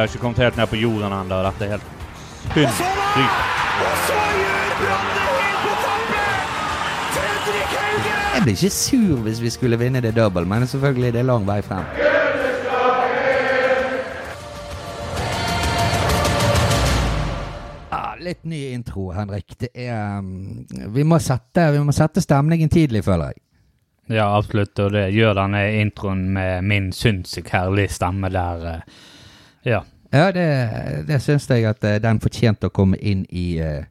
har ikke kommet helt ned på jorden ennå. Dette er helt sinnssykt. Og så gjør Brann det helt på tampen! Fredrik Hauge! Jeg blir ikke sur hvis vi skulle vinne det double, men selvfølgelig det er lang vei frem. Ja, litt ny intro, Henrik. Det er um, vi, må sette, vi må sette stemningen tidlig, føler jeg. Ja, absolutt. Og det gjør denne introen med min sinnssykt herlige stemme der. eh, Ja. Ja, det, det syns jeg at eh, den fortjente å komme inn i, eh,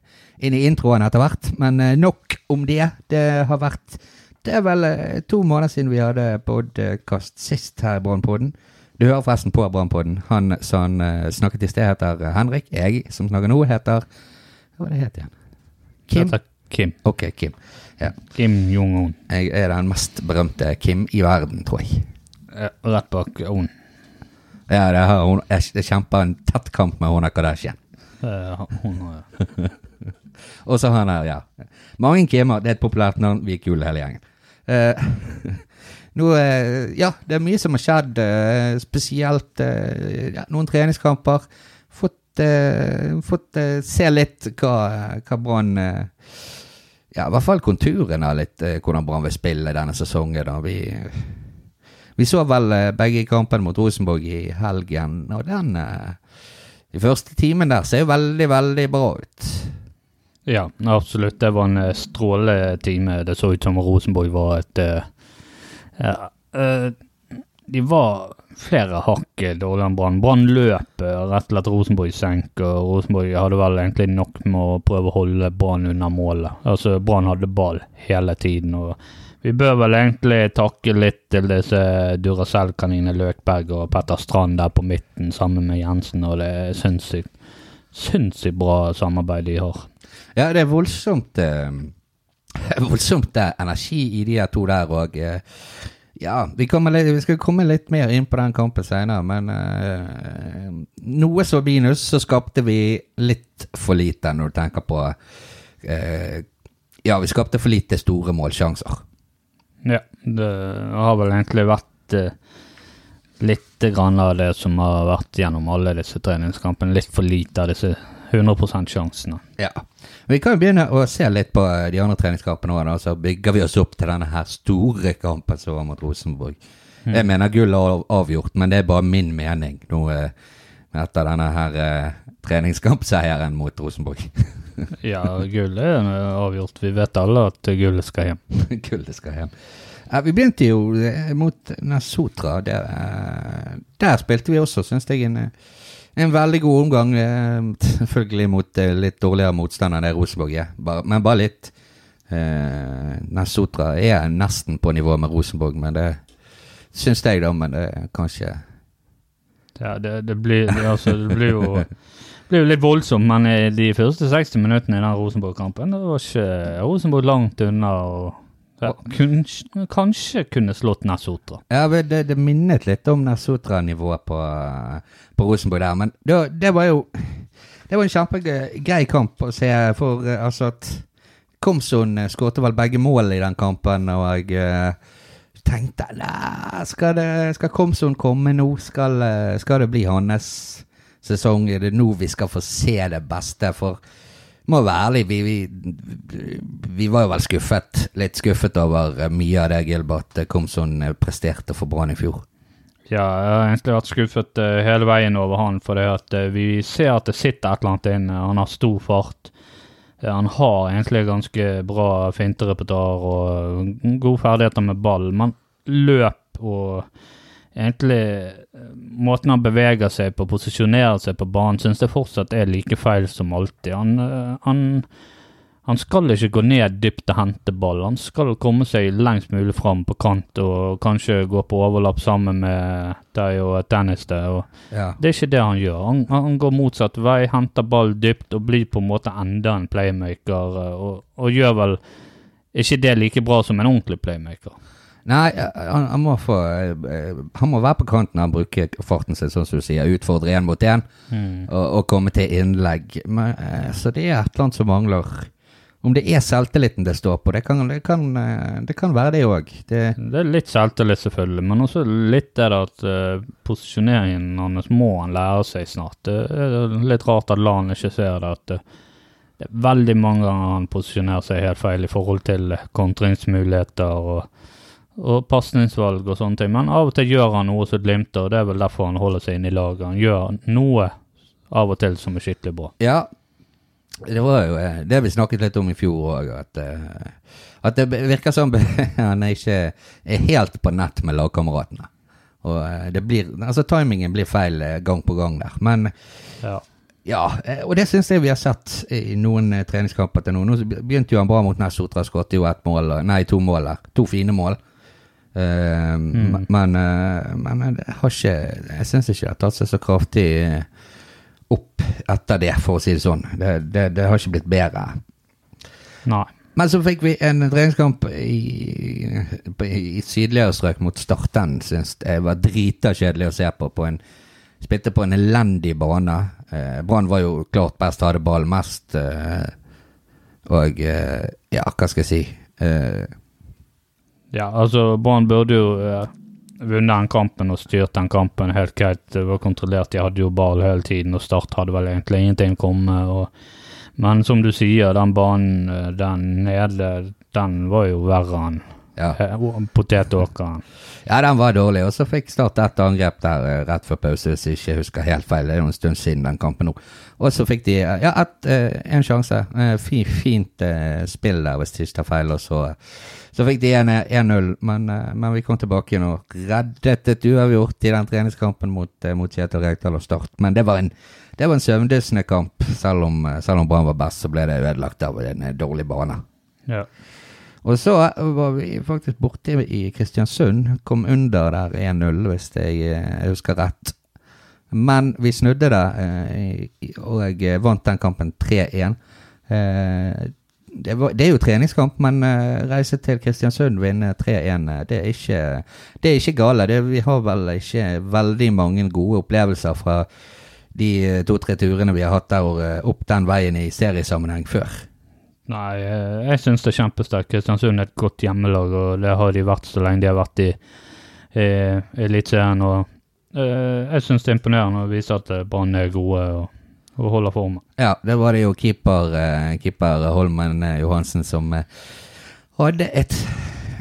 inn i introen etter hvert. Men eh, nok om det. Det har vært Det er vel to måneder siden vi hadde podkast sist her i Brannpodden. Du hører forresten på Brannpodden. Han som snakket i sted, heter Henrik. Jeg som snakker nå, heter Hva var det het igjen? Kim? Kim. Ok, Kim. Ja. Kim Jong-un. Jeg er den mest berømte Kim i verden, tror jeg. Rett bak On. Ja, det har hun, jeg, kjemper en tett kamp med Hona Kardashian. Eh, Hun eh, Og så han her, ja. Mange Kimmer. Det er et populært navn. Vi er kule hele gjengen. Uh, nå, eh, ja, det er mye som har skjedd. eh, spesielt eh, ja, noen treningskamper. Fått, eh, fått eh, se litt hva, hva Brann eh, Ja, i hvert fall konturene av litt eh, hvordan Brann vil spille denne sesongen. Da. Vi, vi så vel eh, begge kampene mot Rosenborg i helgen, og den i De første timen der ser jo veldig, veldig bra ut. Ja, absolutt. Det var en eh, stråletime. Det så ut som Rosenborg var et eh, ja, eh, De var flere hakk dårligere enn Brann. Brann løp eh, rett og slett Rosenborg i senk, og Rosenborg hadde vel egentlig nok med å prøve å holde Brann under målet. Altså, Brann hadde ball hele tiden, og vi bør vel egentlig takke litt til disse Duracell-kaninene Løkberg og Petter Strand der på midten sammen med Jensen, og det er sinnssykt, sinnssykt bra samarbeid de har. Ja, det er voldsomt eh, Voldsomt eh, energi i de her to der, og eh, ja, vi, litt, vi skal komme litt mer inn på den kampen senere, men eh, noe så minus, så skapte vi litt for lite når du tenker på eh, Ja, vi skapte for lite store målsjanser. Ja, det har vel egentlig vært eh, litt grann av det som har vært gjennom alle disse treningskampene. Litt for lite av disse 100% sjansene. Ja. Vi kan jo begynne å se litt på eh, de andre treningskampene òg, så bygger vi oss opp til denne her store kampen som var mot Rosenborg. Jeg mener gull er avgjort, men det er bare min mening nå eh, etter denne her eh, treningskampseieren mot Rosenborg. Ja, gullet er avgjort. Vi vet alle at gullet skal hjem. Gullet skal hjem. Ja, vi begynte jo eh, mot Nasotra. Der, eh, der spilte vi også, syns jeg, en, eh, en veldig god omgang. Selvfølgelig mot litt dårligere motstander enn Rosenborg er, bare, men bare litt. Eh, Nasotra er nesten på nivå med Rosenborg, men det syns jeg, da. Men det er kanskje Ja, det, det, blir, det, altså, det blir jo blir jo litt voldsomt, men i de første 60 minuttene i den Rosenborg-kampen, det var ikke Rosenborg langt unna og ja, kun, kanskje kunne slått Nessotra. Ja, det, det minnet litt om Nasotra-nivået på, på Rosenborg der, men det, det var jo Det var en kjempegrei kamp å se, for eh, altså at Komson eh, skårte vel begge mål i den kampen, og jeg eh, tenkte Nei, skal, det, skal Komson komme nå? Skal, eh, skal det bli hans sesong? Er det nå vi skal få se det beste? For må være ærlig, vi, vi, vi var jo vel skuffet. Litt skuffet over eh, mye av det Gilbert Komsson Komson eh, presterte for Brann i fjor. Ja, jeg har egentlig vært skuffet eh, hele veien over han, for eh, vi ser at det sitter et eller annet inne. Han har stor fart. Eh, han har egentlig ganske bra finterepertoar og gode ferdigheter med ball. Men løp og egentlig eh, måten han beveger seg på, posisjonerer seg på banen, syns jeg fortsatt er like feil som alltid. Han, eh, han, han skal ikke gå ned dypt og hente ball. Han skal komme seg lengst mulig fram på kant og kanskje gå på overlapp sammen med deg og Dennis der. Og Ja. det er ikke det han gjør. Han, han går motsatt vei, henter ball dypt og blir på en måte enda en playmaker. eh, Og, og gjør vel ikke det like bra som en ordentlig playmaker. Nei, eh, han, han, må få, eh, eh, han må være på kanten han bruker farten sin, sånn som du sier. Utfordre én mot én og, og komme til innlegg. Men, eh, så det er et eller annet som mangler om det er selvtilliten det står på. Det kan, det kan, eh, det kan være det òg. Det, Det er litt selvtillit, selvfølgelig, men også litt det at uh, posisjoneringen hans må han lære seg snart. Det er litt rart at Lan ikke ser det. at uh, det er veldig mange ganger han posisjonerer seg helt feil i forhold til eh, kontringsmuligheter og, og pasningsvalg og sånne ting. Men av og til gjør han noe som glimter, og det er vel derfor han holder seg inne i laget. Han gjør noe av og til som er skikkelig bra. Ja, det var jo eh, det vi snakket litt om i fjor òg, at, eh, at det virker som han er ikke er helt på nett med lagkameratene. Og eh, det blir, altså timingen blir feil gang på gang der. Men Ja. ja, og det syns jeg vi har sett i noen treningskamper til nå. Nå begynte jo han bra mot Nessotra, skåret jo ett mål, nei, to mål der. To fine mål. Eh, Mm. Men, uh, men det har ikke Jeg syns ikke det har tatt seg så kraftig eh, opp etter det, for å si det sånn. Det, det, det har ikke blitt bedre. Nei. Men så fikk vi en treningskamp i, i, i sydligere strøk mot Starten. Syns jeg var drita kjedelig å se på. på en, spilte på en elendig bane. Eh, Brann var jo klart best, hadde ball mest. Eh, og eh, ja, hva skal jeg si eh, Ja, altså, Brann burde jo uh, vunnet den kampen og styrt den kampen helt greit. Det var kontrollert, de hadde jo ball hele tiden, og Start hadde vel egentlig ingenting å komme med. Og, men som du sier, den banen eh, den nede, den var jo verre enn ja. eh, potetåkeren. ja, den var dårlig. Og så fikk Start et angrep der rett før pause, hvis jeg ikke husker helt feil. Det er jo en stund siden den kampen nå. Og så fikk de ja, et, en sjanse. Fint eh, spill der, hvis jeg ikke tar feil. Og så, så fikk de 1-0, men, eh, men vi kom tilbake igjen og reddet et uavgjort i den treningskampen mot, eh, mot Kjetil Rekdal og Start. Men det var en, det var en søvndyssende kamp. Selv om, eh, selv om Brann var best, så ble det ødelagt av en dårlig bane. Ja. Og så var vi faktisk borte i Kristiansund. Kom under der 1-0, hvis jeg, jeg husker rett. Men vi snudde det, og jeg vant den kampen 3-1. Det, var, det er jo treningskamp, men uh, reise til Kristiansund, vinne 3-1, eh, det, det er ikke gale. Det, vi har vel ikke veldig mange gode opplevelser fra de eh, to-tre turene vi har hatt der opp den veien i seriesammenheng før. Nei, jeg syns det er kjempesterkt. Kristiansund er et godt hjemmelag, og det har de vært så lenge de har vært i i Eliteserien. Jeg syns det er imponerende å vise at Brann er gode og, og holder formen. Ja, det var det jo keeper, eh, keeper Holmen eh, Johansen som eh, hadde et,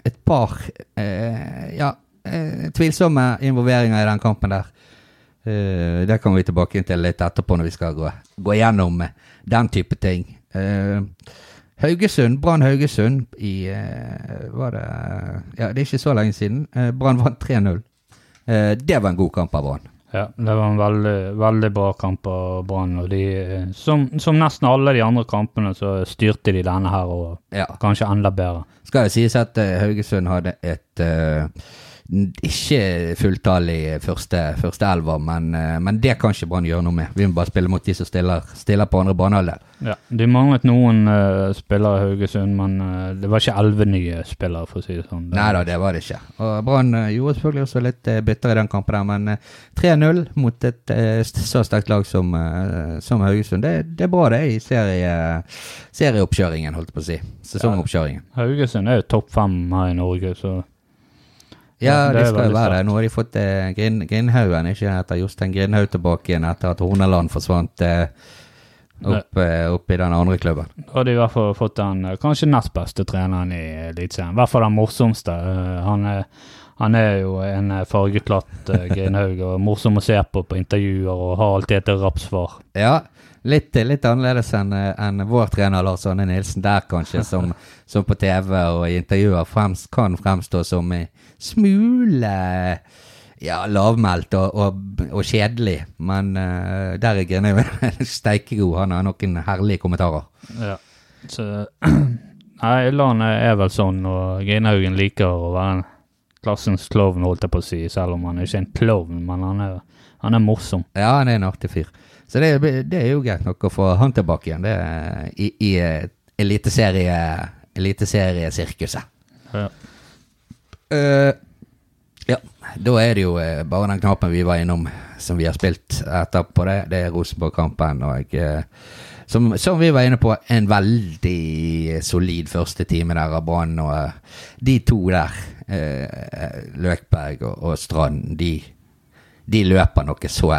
et par eh, ja, tvilsomme involveringer i den kampen der. Eh, det kommer vi tilbake til litt etterpå når vi skal gå, gå gjennom den type ting. Eh, Haugesund, Brann Haugesund i Var det Ja, det er ikke så lenge siden. Brann vant 3-0. Eh, det var en god kamp av Brann. Ja, det var en veldig, veldig bra kamp av Brann. og de, eh, som, som nesten alle de andre kampene, så styrte de denne her, og Ja. kanskje enda bedre. Skal jo sies at eh, Haugesund hadde et n- ikke fulltallig første, første elver, men, eh, men det kan ikke Brann gjøre noe med. Vi må bare spille mot de som stiller, stiller på andre banehalvdel. Ja, De manglet noen uh, spillere i Haugesund, men uh, det var ikke elleve nye spillere, for å si det sånn. Det- Nei da, det var det ikke. Og Brann uh, gjorde selvfølgelig også litt bytter i den kampen der, men eh, 3-0 mot et så sterkt lag som, som Haugesund, det, det er bra det i serie, serieoppkjøringen, holdt jeg på å si. Sesongoppkjøringen. Haugesund er jo topp fem her i Norge, så Ja, det det skal jo være det. Nå har de fått eh, Grin, Grindhaugen, ikke etter Jostein Grindhaug tilbake igjen etter at Horneland forsvant eh, opp, eh, opp i den andre klubben. da har de i hvert fall fått den eh, kanskje nest beste treneren i Eliteserien. I hvert fall den morsomste. Eh, han, er, han er jo en eh, fargeklatt Grindhaug og morsom å se på på intervjuer og har alltid et rapsvar. Ja, litt, litt annerledes enn en vår trener Lars Arne Nilsen der, kanskje, som, som på TV og i intervjuer frems, kan fremstå som en smule ja, lavmælt og, og, og kjedelig. Men uh, der er Grindhaug steikegod. Han har noen herlige kommentarer. Ja. Så Nei, landet er vel sånn, og Grinhaugen liker å være en klassens klovn, holdt jeg på å si, selv om han er ikke en klovn, men han er, han er morsom. Ja, han er en artig fyr. Så det, det er jo greit nok å få han tilbake igjen det, i, i eh, eliteserie, eliteseriesirkuset. Ja. Uh, ja, da er det jo eh, bare den knappen vi var innom som vi har spilt etterpå det. Det er Rosenborg-kampen, og jeg, som, som vi var inne på, en veldig solid første time der av Brann. Og de to der, eh, Løkberg og, og Strand, de, de løper noe så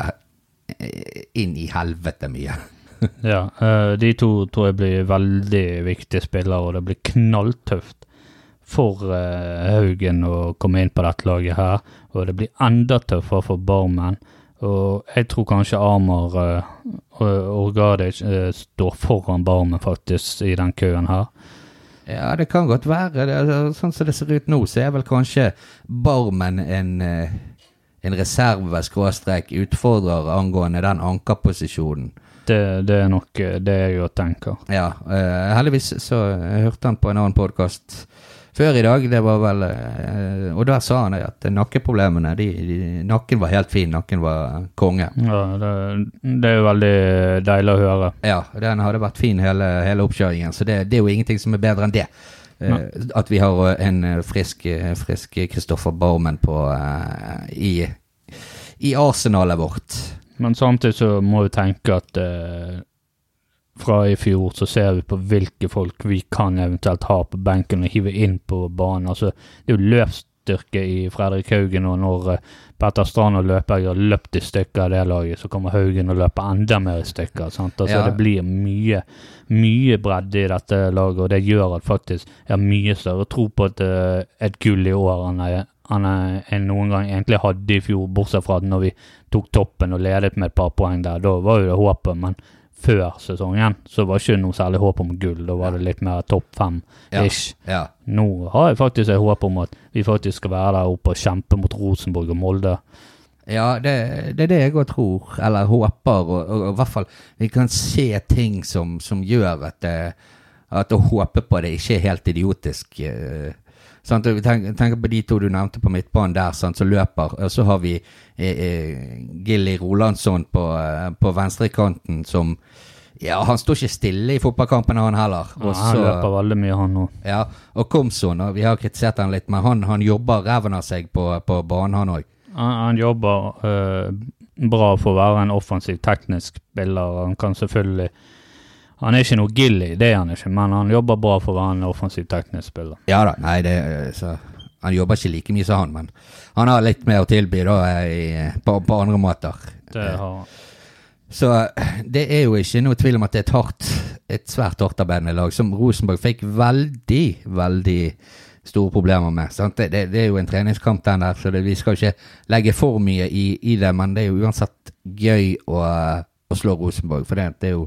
inn i helvete mye. Ja, eh, de to tror jeg blir veldig viktige spillere, og det blir knalltøft for eh, Haugen å komme inn på dette laget her. Og det blir enda tøffere for Barmen. Og jeg tror kanskje Amar og Orgadic står foran Barmen faktisk i den køen her. Ja, det kan godt være. Sånn som det ser ut nå, så er vel kanskje Barmen en, eh, en reserve-skråstrek utfordrer angående den ankerposisjonen. Det, det er nok eh, det jeg tenker. Ja, Uh, heldigvis så jeg hørte han på en annen podkast før i dag. Det var vel uh, Og der sa han at nakkeproblemene de, de, Nakken var helt fin, nakken var konge. Ja, det, det er jo veldig deilig å høre. Ja, den hadde vært fin hele, hele oppkjøringen, så det, det er jo ingenting som er bedre enn det. Eh, at vi har eh, en eh, frisk frisk Kristoffer Barmen på i, i arsenalet vårt. Men samtidig så må vi tenke at eh, fra i fjor så ser vi på hvilke folk vi kan eventuelt ha på benken og hive inn på banen. Altså, det er jo løpsstyrke i Fredrik Haugen, og når eh, Petter Strand og Løper har løpt i stykker av det laget, så kommer Haugen og løper enda mer i stykker. Sant? Altså, Ja. Det blir mye, mye bredde i dette laget, og det gjør at faktisk jeg har mye større tro på et, eh, et gull i år enn jeg, enn jeg noen gang egentlig hadde i fjor, bortsett fra at når vi tok toppen og ledet med et par poeng der. Da var jo det håpet, men før sesongen så var det ikke noe særlig håp om gull. Da var det litt mer topp fem-ish. Ja. Nå har jeg faktisk et håp om at vi faktisk skal være der oppe og kjempe mot Rosenborg og Molde. Ja, det, det er det jeg òg tror, eller håper, og, og, og i hvert fall vi kan se ting som, som gjør at, det, at å håpe på det ikke er helt idiotisk. eh, sant? Tenk, tenker på de to du nevnte på midtbanen der, sant, som løper. Og så har vi eh, eh, Gilly Rolandsson på, eh, på venstrekanten som Ja, han står ikke stille i fotballkampene, han heller. Ja, han løper veldig mye, han òg. ja, og Komson, vi har kritisert han litt, men han, han jobber ræven av seg på, på banen, han òg. Han, han jobber eh, bra for å være en offensiv, teknisk spiller. Han kan selvfølgelig Han er ikke noe gilly, det er han ikke, men han jobber bra for å være en offensiv, teknisk spiller. Ja da, nei, det, så, han jobber ikke like mye som han, men han har litt mer å tilby da, i, på, på andre måter. Det har han. Så det er jo ikke noe tvil om at det er et hardt, et svært hardtarbeidende lag, som Rosenborg fikk veldig, veldig store problemer med. Sant? Det, det, det er jo en treningskamp den der, så det, vi skal ikke legge for mye i, i det, men det er jo uansett gøy å, å slå Rosenborg, for det, det er jo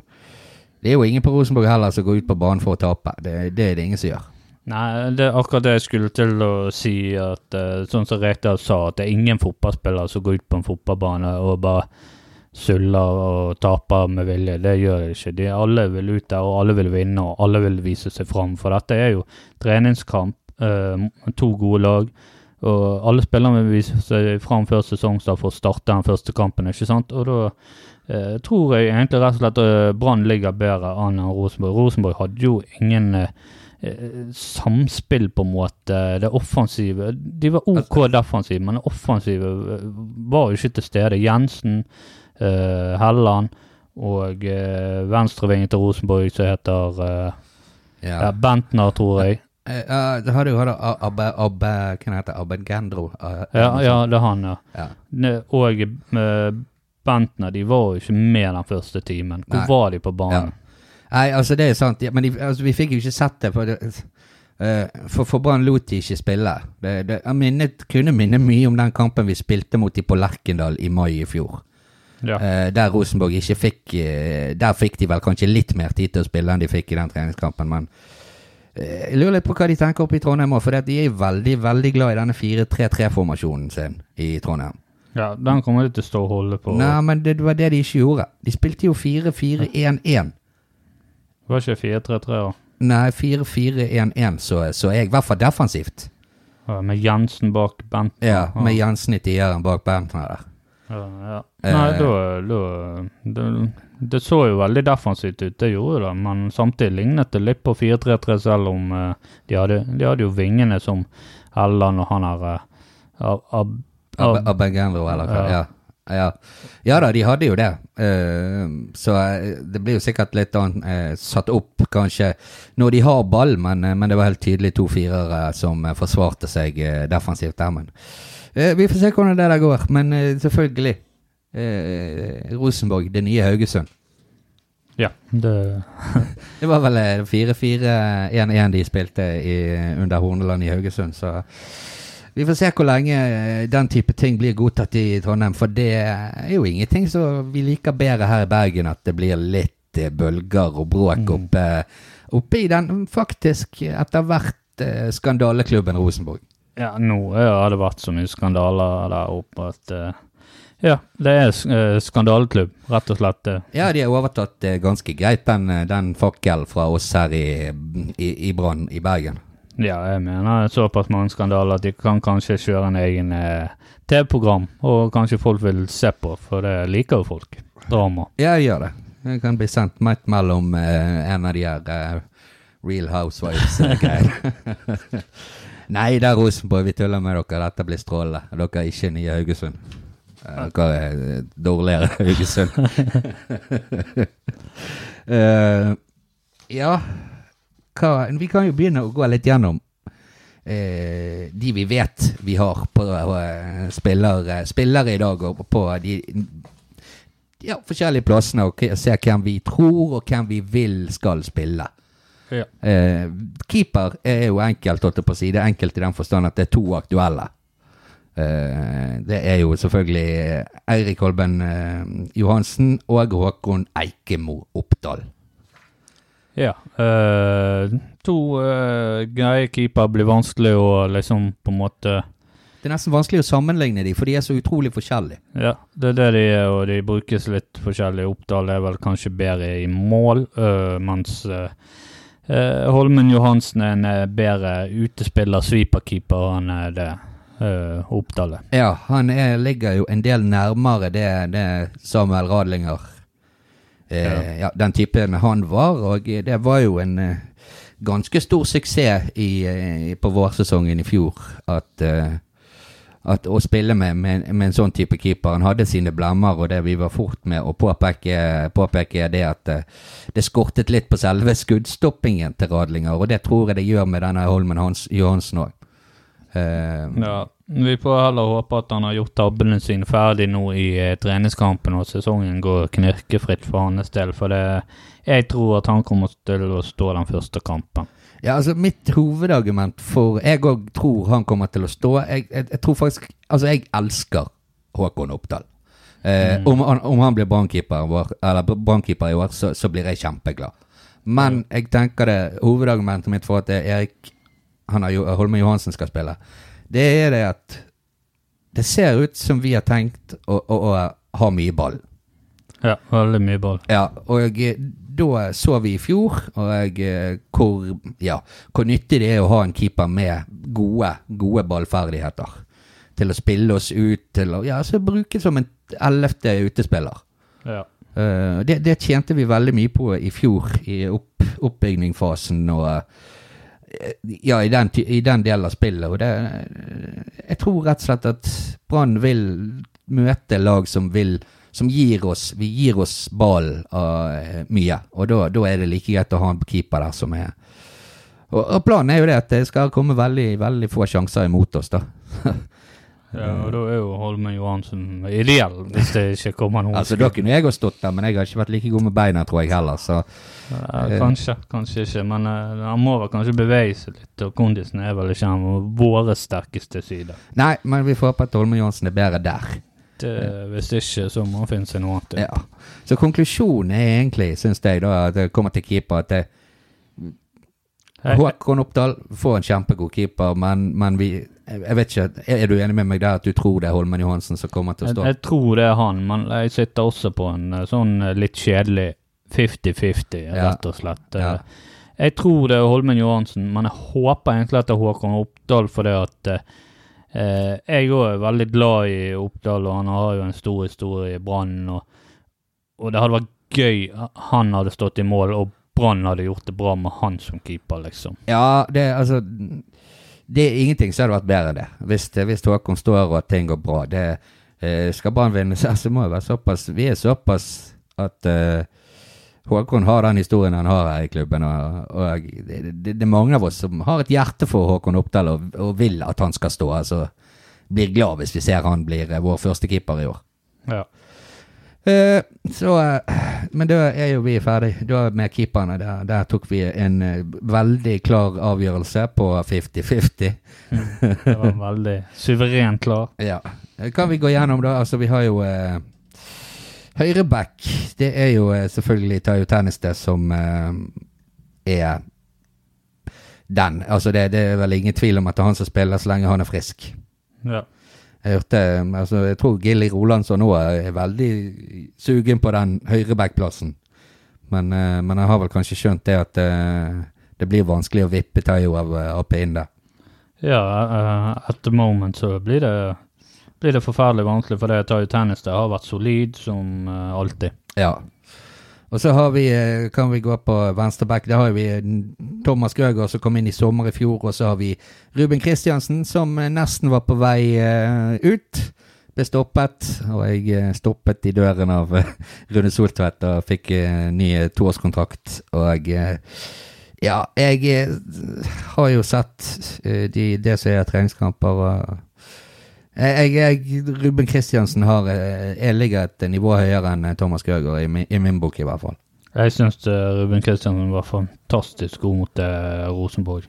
det er jo ingen på Rosenborg heller som går ut på banen for å tape. Det, det er det ingen som gjør. Nei, det er akkurat det jeg skulle til å si, at eh, sånn som Rekdal sa, at det er ingen fotballspillere som går ut på en fotballbane og bare suller og taper med vilje. Det gjør de ikke. De alle vil ut der, og alle vil vinne, og alle vil vise seg fram. For dette er jo treningskamp, eh, to gode lag. Og alle spillerne vil vise seg fram før sesongstart for å starte den første kampen, ikke sant? Og da eh, tror jeg egentlig rett og slett uh, Brann ligger bedre an enn Rosenborg. Rosenborg hadde jo ingen eh, samspill, på en måte. Det offensive De var OK defensive, men det offensive var jo ikke til stede. Jensen, uh, Helland og uh, venstrevingen til Rosenborg som heter ja, Bentner, tror jeg. Uh, det hadde jo hatt Abbe, Abbe, hva heter Abed Gendro. Uh, Ja, ja, det er han, ja. ja. Og eh, Bentner, de var jo ikke med den første timen. Hvor Nei. var de på banen? Nei, altså det er sant, ja, men de, altså, vi fikk jo ikke sett det. For, det, eh, for, for Brann lot de ikke spille. Det, det, minnet, kunne minne mye om den kampen vi spilte mot de på Lerkendal i mai i fjor. Ja. Uh, der Rosenborg ikke fikk uh, Der fikk de vel kanskje litt mer tid til å spille enn de fikk i den treningskampen, men jeg lurer litt på hva de tenker oppe i Trondheim òg, for de er veldig, veldig glad i denne 4-3-3-formasjonen sin i Trondheim. Ja, den kommer de til å stå og holde på. Nei, men det var det de ikke gjorde. De spilte jo 4-4-1-1. Var ikke 4-3-3 da? Nei, 4-4-1-1, så, så jeg, i hvert fall defensivt. Ja, Med Jensen bak Bentner? Ja, med Jensen i tieren bak Bentner der. Ja, ja. Eh. Nei, da, da det, det så jo veldig defensivt ut, det gjorde det. Men samtidig lignet det litt på 4-3-3, selv om eh, de, hadde, de hadde jo vingene som Ellen og han her eh, Ab, Ab, Ab Ab, Abegendro, eller hva? Ja. Ja. Ja. da, de hadde jo det. Uh, så eh, det blir jo sikkert litt annet uh, satt opp, kanskje, når de har ball, men, uh, men det var helt tydelig to firere som eh, forsvarte seg eh, defensivt der. Men eh, vi får se hvordan det der går. Men eh, selvfølgelig. Eh, Rosenborg, det nye Haugesund. Ja, det Det var vel eh, 4-4-1-1 de spilte i, under Horneland i Haugesund, så vi får se hvor lenge eh, den type ting blir godtatt i Trondheim. For det er jo ingenting som vi liker bedre her i Bergen, at det blir litt eh, bølger og bråk Mm. oppe, oppe i den faktisk etter hvert eh, skandaleklubben Rosenborg. Ja, nå har det vært så mye skandaler der oppe at Ja, det er skandaleklubb, rett og slett. Ja, de har overtatt ganske greit den, den fakkelen fra oss her i, i, i Brann i Bergen. Ja, jeg mener såpass mange skandaler at de kan kanskje kjøre en egen eh, TV-program, og kanskje folk vil se på, for det liker jo folk. Drama. Ja, jeg gjør det. Det kan bli sendt midt mellom eh, en av de her eh, Real Housewives-greiene. Nei, det er Rosenborg. Vi tuller med dere. Dette blir strålende. Dere er ikke nye Haugesund. Eh, Dere er eh, dårligere Haugesund. uh, ja hva, Vi kan jo begynne å gå litt gjennom eh, de vi vet vi har på uh, spillere, spillere i dag, og på de ja, forskjellige plassene, og se hvem vi tror, og hvem vi vil skal spille. Ja. Eh, keeper er jo enkelt, holdt jeg på å si. Det er enkelt i den forstand at det er to aktuelle. Eh, det er jo selvfølgelig Eirik Holben eh, Johansen og Håkon Eikemo Oppdal. Ja. Uh, to uh, greie keeper blir vanskelig å liksom på en måte Det er nesten vanskelig å sammenligne dem, for de er så utrolig forskjellige. Ja, det er det de er, og de brukes litt forskjellig. Oppdal er vel kanskje bedre i mål, uh, mens Holmen Johansen er en bedre utespiller, sweeperkeeper, han er det. Oppdal. Ja, han er, ligger jo en del nærmere det, det Samuel Radlinger eh, Ja. Den typen han var, og det var jo en eh, ganske stor suksess i, eh, på vårsesongen i fjor at, eh, at å spille med, med, med en sånn type keeper. Han hadde sine blemmer, og det vi var fort med å påpeke, påpeke det at eh, det skortet litt på selve skuddstoppingen til Radlinger, og det tror jeg det gjør med denne Holmen Hans, Johansen òg. Ja, vi får heller håpe at han har gjort tabbene sine ferdig nå i eh, treningskampen, og sesongen går knirkefritt for hans del. For det, jeg tror at han kommer til å stå den første kampen. Ja, altså Mitt hovedargument for Jeg òg tror han kommer til å stå. Jeg, jeg, jeg tror faktisk Altså, jeg elsker Håkon Oppdal. Eh, om, han, om han blir brannkeeper i år, så, så blir jeg kjempeglad. Men jeg tenker det hovedargumentet mitt for at er Erik han har jo, Holmen Johansen skal spille, det er det at det ser ut som vi har tenkt å, å, å ha mye ball. Ja, veldig mye ball. Ja, og eh, da så vi i fjor og jeg, hvor, ja, hvor nyttig det er å ha en keeper med gode, gode ballferdigheter. Til å spille oss ut, til å ja, så bruke som en ellevte utespiller. Ja. Uh, det, det tjente vi veldig mye på i fjor, i opp, oppbygningsfasen og eh, ja, i den, i den delen av spillet. Og det, jeg tror rett og slett at Brann vil møte lag som vil som gir oss Vi gir oss ballen uh, mye, og da, da er det like greit å ha en keeper der som er og, og planen er jo det at det skal komme veldig, veldig få sjanser imot oss, da. ja, og da er jo Holmen Johansen ideell, hvis det ikke kommer noen. altså, da kunne jeg ha stått der, men jeg har ikke vært like god med beina, tror jeg heller, så kanskje, kanskje ikke, men eh, han må vel kanskje bevege seg litt, og kondisen er vel ikke han våre sterkeste side. Nei, men vi får håpe at Holmen Johansen er bedre der. Det, hvis ikke, så må han finne seg noe annet. Ja. Så konklusjonen er egentlig, syns jeg, da, at det kommer til keeper, at det, Håkon Oppdal får en kjempegod keeper, men, men vi Jeg vet ikke, er du enig med meg der at du tror det er Holmen Johansen som kommer til å stå? jeg tror det er han, men jeg sitter også på en eh, sånn eh, litt kjedelig 50-50, rett og slett. Ja. Eh, Jeg tror det er Holmen Johansen, men jeg håper egentlig at det er Håkon Oppdal, fordi at eh, jeg òg er veldig glad i Oppdal, og han har jo en stor historie i Brann. Og, og det hadde vært gøy han hadde stått i mål, og Brann hadde gjort det bra med han som keeper, liksom. Ja, det altså Det er ingenting som hadde vært bedre enn det. Hvis, hvis Håkon står og ting går bra. Det, eh, skal Brann vinne, så må det være såpass Vi er såpass at eh, Håkon har den historien han har her i klubben. Og, og det, det, det er mange av oss som har et hjerte for Håkon Oppdal og, og vil at han skal stå. altså Blir glad hvis vi ser han blir eh, vår første keeper i år. Ja. Uh, så, uh, men da er jo vi ferdig. Da med keeperne. Der, der tok vi en uh, veldig klar avgjørelse på 50-50. Det var veldig suverent klar. Ja. Kan vi gå gjennom, da? Altså, vi har jo eh, Høyreback. Det er jo eh, selvfølgelig Tayo Tenniste som eh, er den. Altså, det, det er vel ingen tvil om at det er han som spiller så lenge han er frisk. Ja. Jeg hørte, altså jeg tror Gilly Rolandsson nå er veldig sugen på den høyrebackplassen. Men, eh, men jeg har vel kanskje skjønt det at eh, det blir vanskelig å vippe Tayo av, av pinnen der. Ja, uh, at the moment så blir det, blir det forferdelig vanskelig, for det tar jo tennis. Det har vært solid som eh, alltid. Ja. Og så har vi, eh, kan vi gå på venstreback. Der har vi eh, Thomas Grøger som kom inn i sommer i fjor. Og så har vi Ruben Kristiansen som nesten var på vei ut. Ble stoppet, og jeg stoppet i døren av Rune Soltvedt og fikk ny toårskontrakt. Og jeg, ja, jeg har jo sett de, det som er treningskamper. og jeg, jeg, Ruben Kristiansen har, eh, jeg ligger et nivå høyere enn eh, Thomas Grøgaard, i, min- i min bok i hvert fall. Jeg syns Ruben Kristiansen var fantastisk god mot eh, Rosenborg.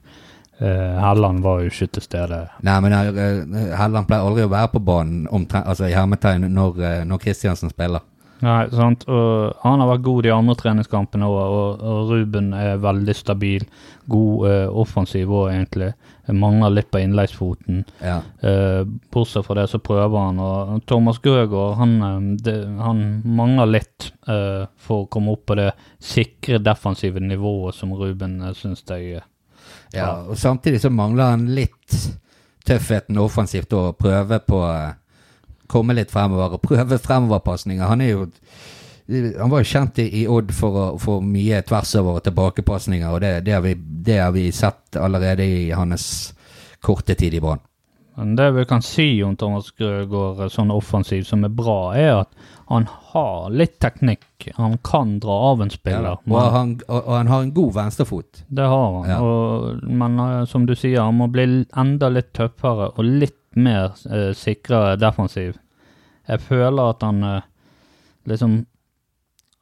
Eh, Helland var jo ikke til stede. Nei, men eh, Helland pleier aldri å være på banen omtrent, altså i hermetegn når, eh, når Kristiansen spiller. Nei, sant. Og han har vært god de andre treningskampene òg, og, og Ruben er veldig stabil. God eh, offensiv òg, egentlig. Mangler litt på innleggsfoten. Ja. Eh, bortsett fra det så prøver han. Og Thomas Grøgaard han, eh, det, han mangler litt eh, for å komme opp på det sikre defensive nivået som Ruben uh, syns jeg eh, ja. Og samtidig så mangler han litt tøffheten offensivt og prøve på eh, komme litt fremover og prøve fremoverpasninger. Han er jo han var jo kjent i, Odd for, for mye tversover og tilbakepasninger, og det, det, har vi, det har vi sett allerede i hans korte tid i Brann. Men det vi kan si om Thomas Grøgaard sånn offensiv som er bra, er at han har litt teknikk. Han kan dra av en spiller. og, han, og, og han har en god venstrefot. Det har han. Ja. Og, men eh, som du sier, han må bli enda litt tøffere og litt mer eh, sikrere defensiv. Jeg føler at han eh, liksom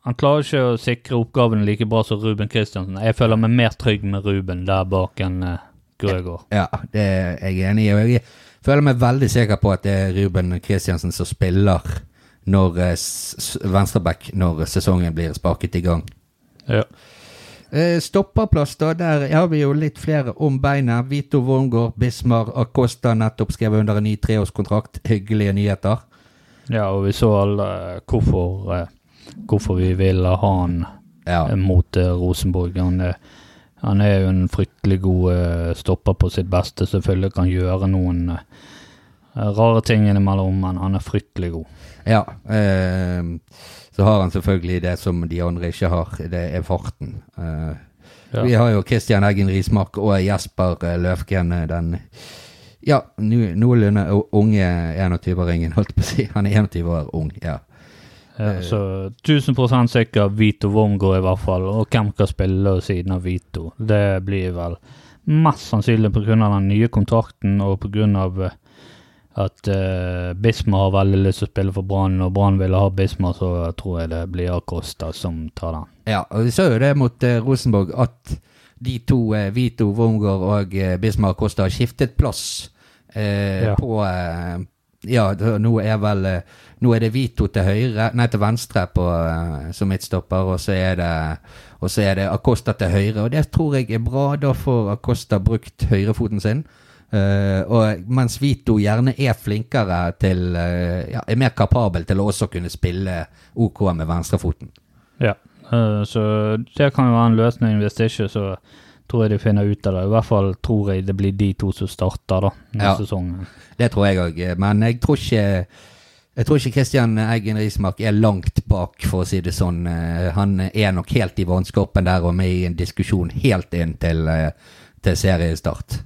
Han klarer ikke å sikre oppgavene like bra som Ruben Kristiansen. Jeg føler meg mer trygg med Ruben der bak enn uh, Grøgaard. Ja, det er jeg enig i. Og jeg føler meg veldig sikker på at det er Ruben Kristiansen som spiller når eh, venstreback når sesongen blir sparket i gang. Ja. Eh, Stopperplass, da. Der har vi jo litt flere om beina. Vito Wormgård, Bismar Acosta nettopp skrevet under en ny treårskontrakt. Hyggelige nyheter. ja, og vi så alle eh, hvorfor, eh, hvorfor vi ville ha han Ja. eh, mot eh, Rosenborg. Han er, han er jo en fryktelig god eh, stopper på sitt beste. Selvfølgelig kan gjøre noen eh, rare ting innimellom, men han er fryktelig god. ja eh, så har han selvfølgelig det som de andre ikke har. Det er farten. Eh, Ja. Vi har jo Christian Eggen Rismark og Jesper eh, Løfgren, eh, den ja, noenlunde unge 21-åringen, holdt på å si. Han er 21 år ung, ja. Ja, så 1000% sikker Vito Wongo, i hvert fall. Og hvem kan spille siden av Vito? Det blir vel mest sannsynlig pga. den nye kontrakten og pga. at uh, Bismar har veldig lyst til å spille for Brann. Og Brann ville ha Bismar, så tror jeg det blir Acosta som tar den. Ja, og vi så jo det mot uh, Rosenborg, at de to, uh, Vito Wongård og uh, Bismar Acosta, har skiftet plass eh, Ja. på eh, Ja, nå er vel eh, Nå er det Vito til høyre, nei til venstre på, eh, som midtstopper, og så er det og så er det Acosta til høyre, og det tror jeg er bra. Da får Acosta brukt høyrefoten sin. Uh, og mens Vito gjerne er flinkere til uh, ja, Er mer kapabel til å også kunne spille OK med venstrefoten. Ja, uh, så det kan jo være en løsning. Hvis ikke, så tror jeg de finner ut av det. I hvert fall tror jeg det blir de to som starter da, Ja. sesong. Det tror jeg òg, men jeg tror ikke jeg tror ikke Christian Eggen Rismark er langt bak, for å si det sånn. Eh, Han er nok helt i vannskorpen der og med i en diskusjon helt inn til, eh, til seriestart.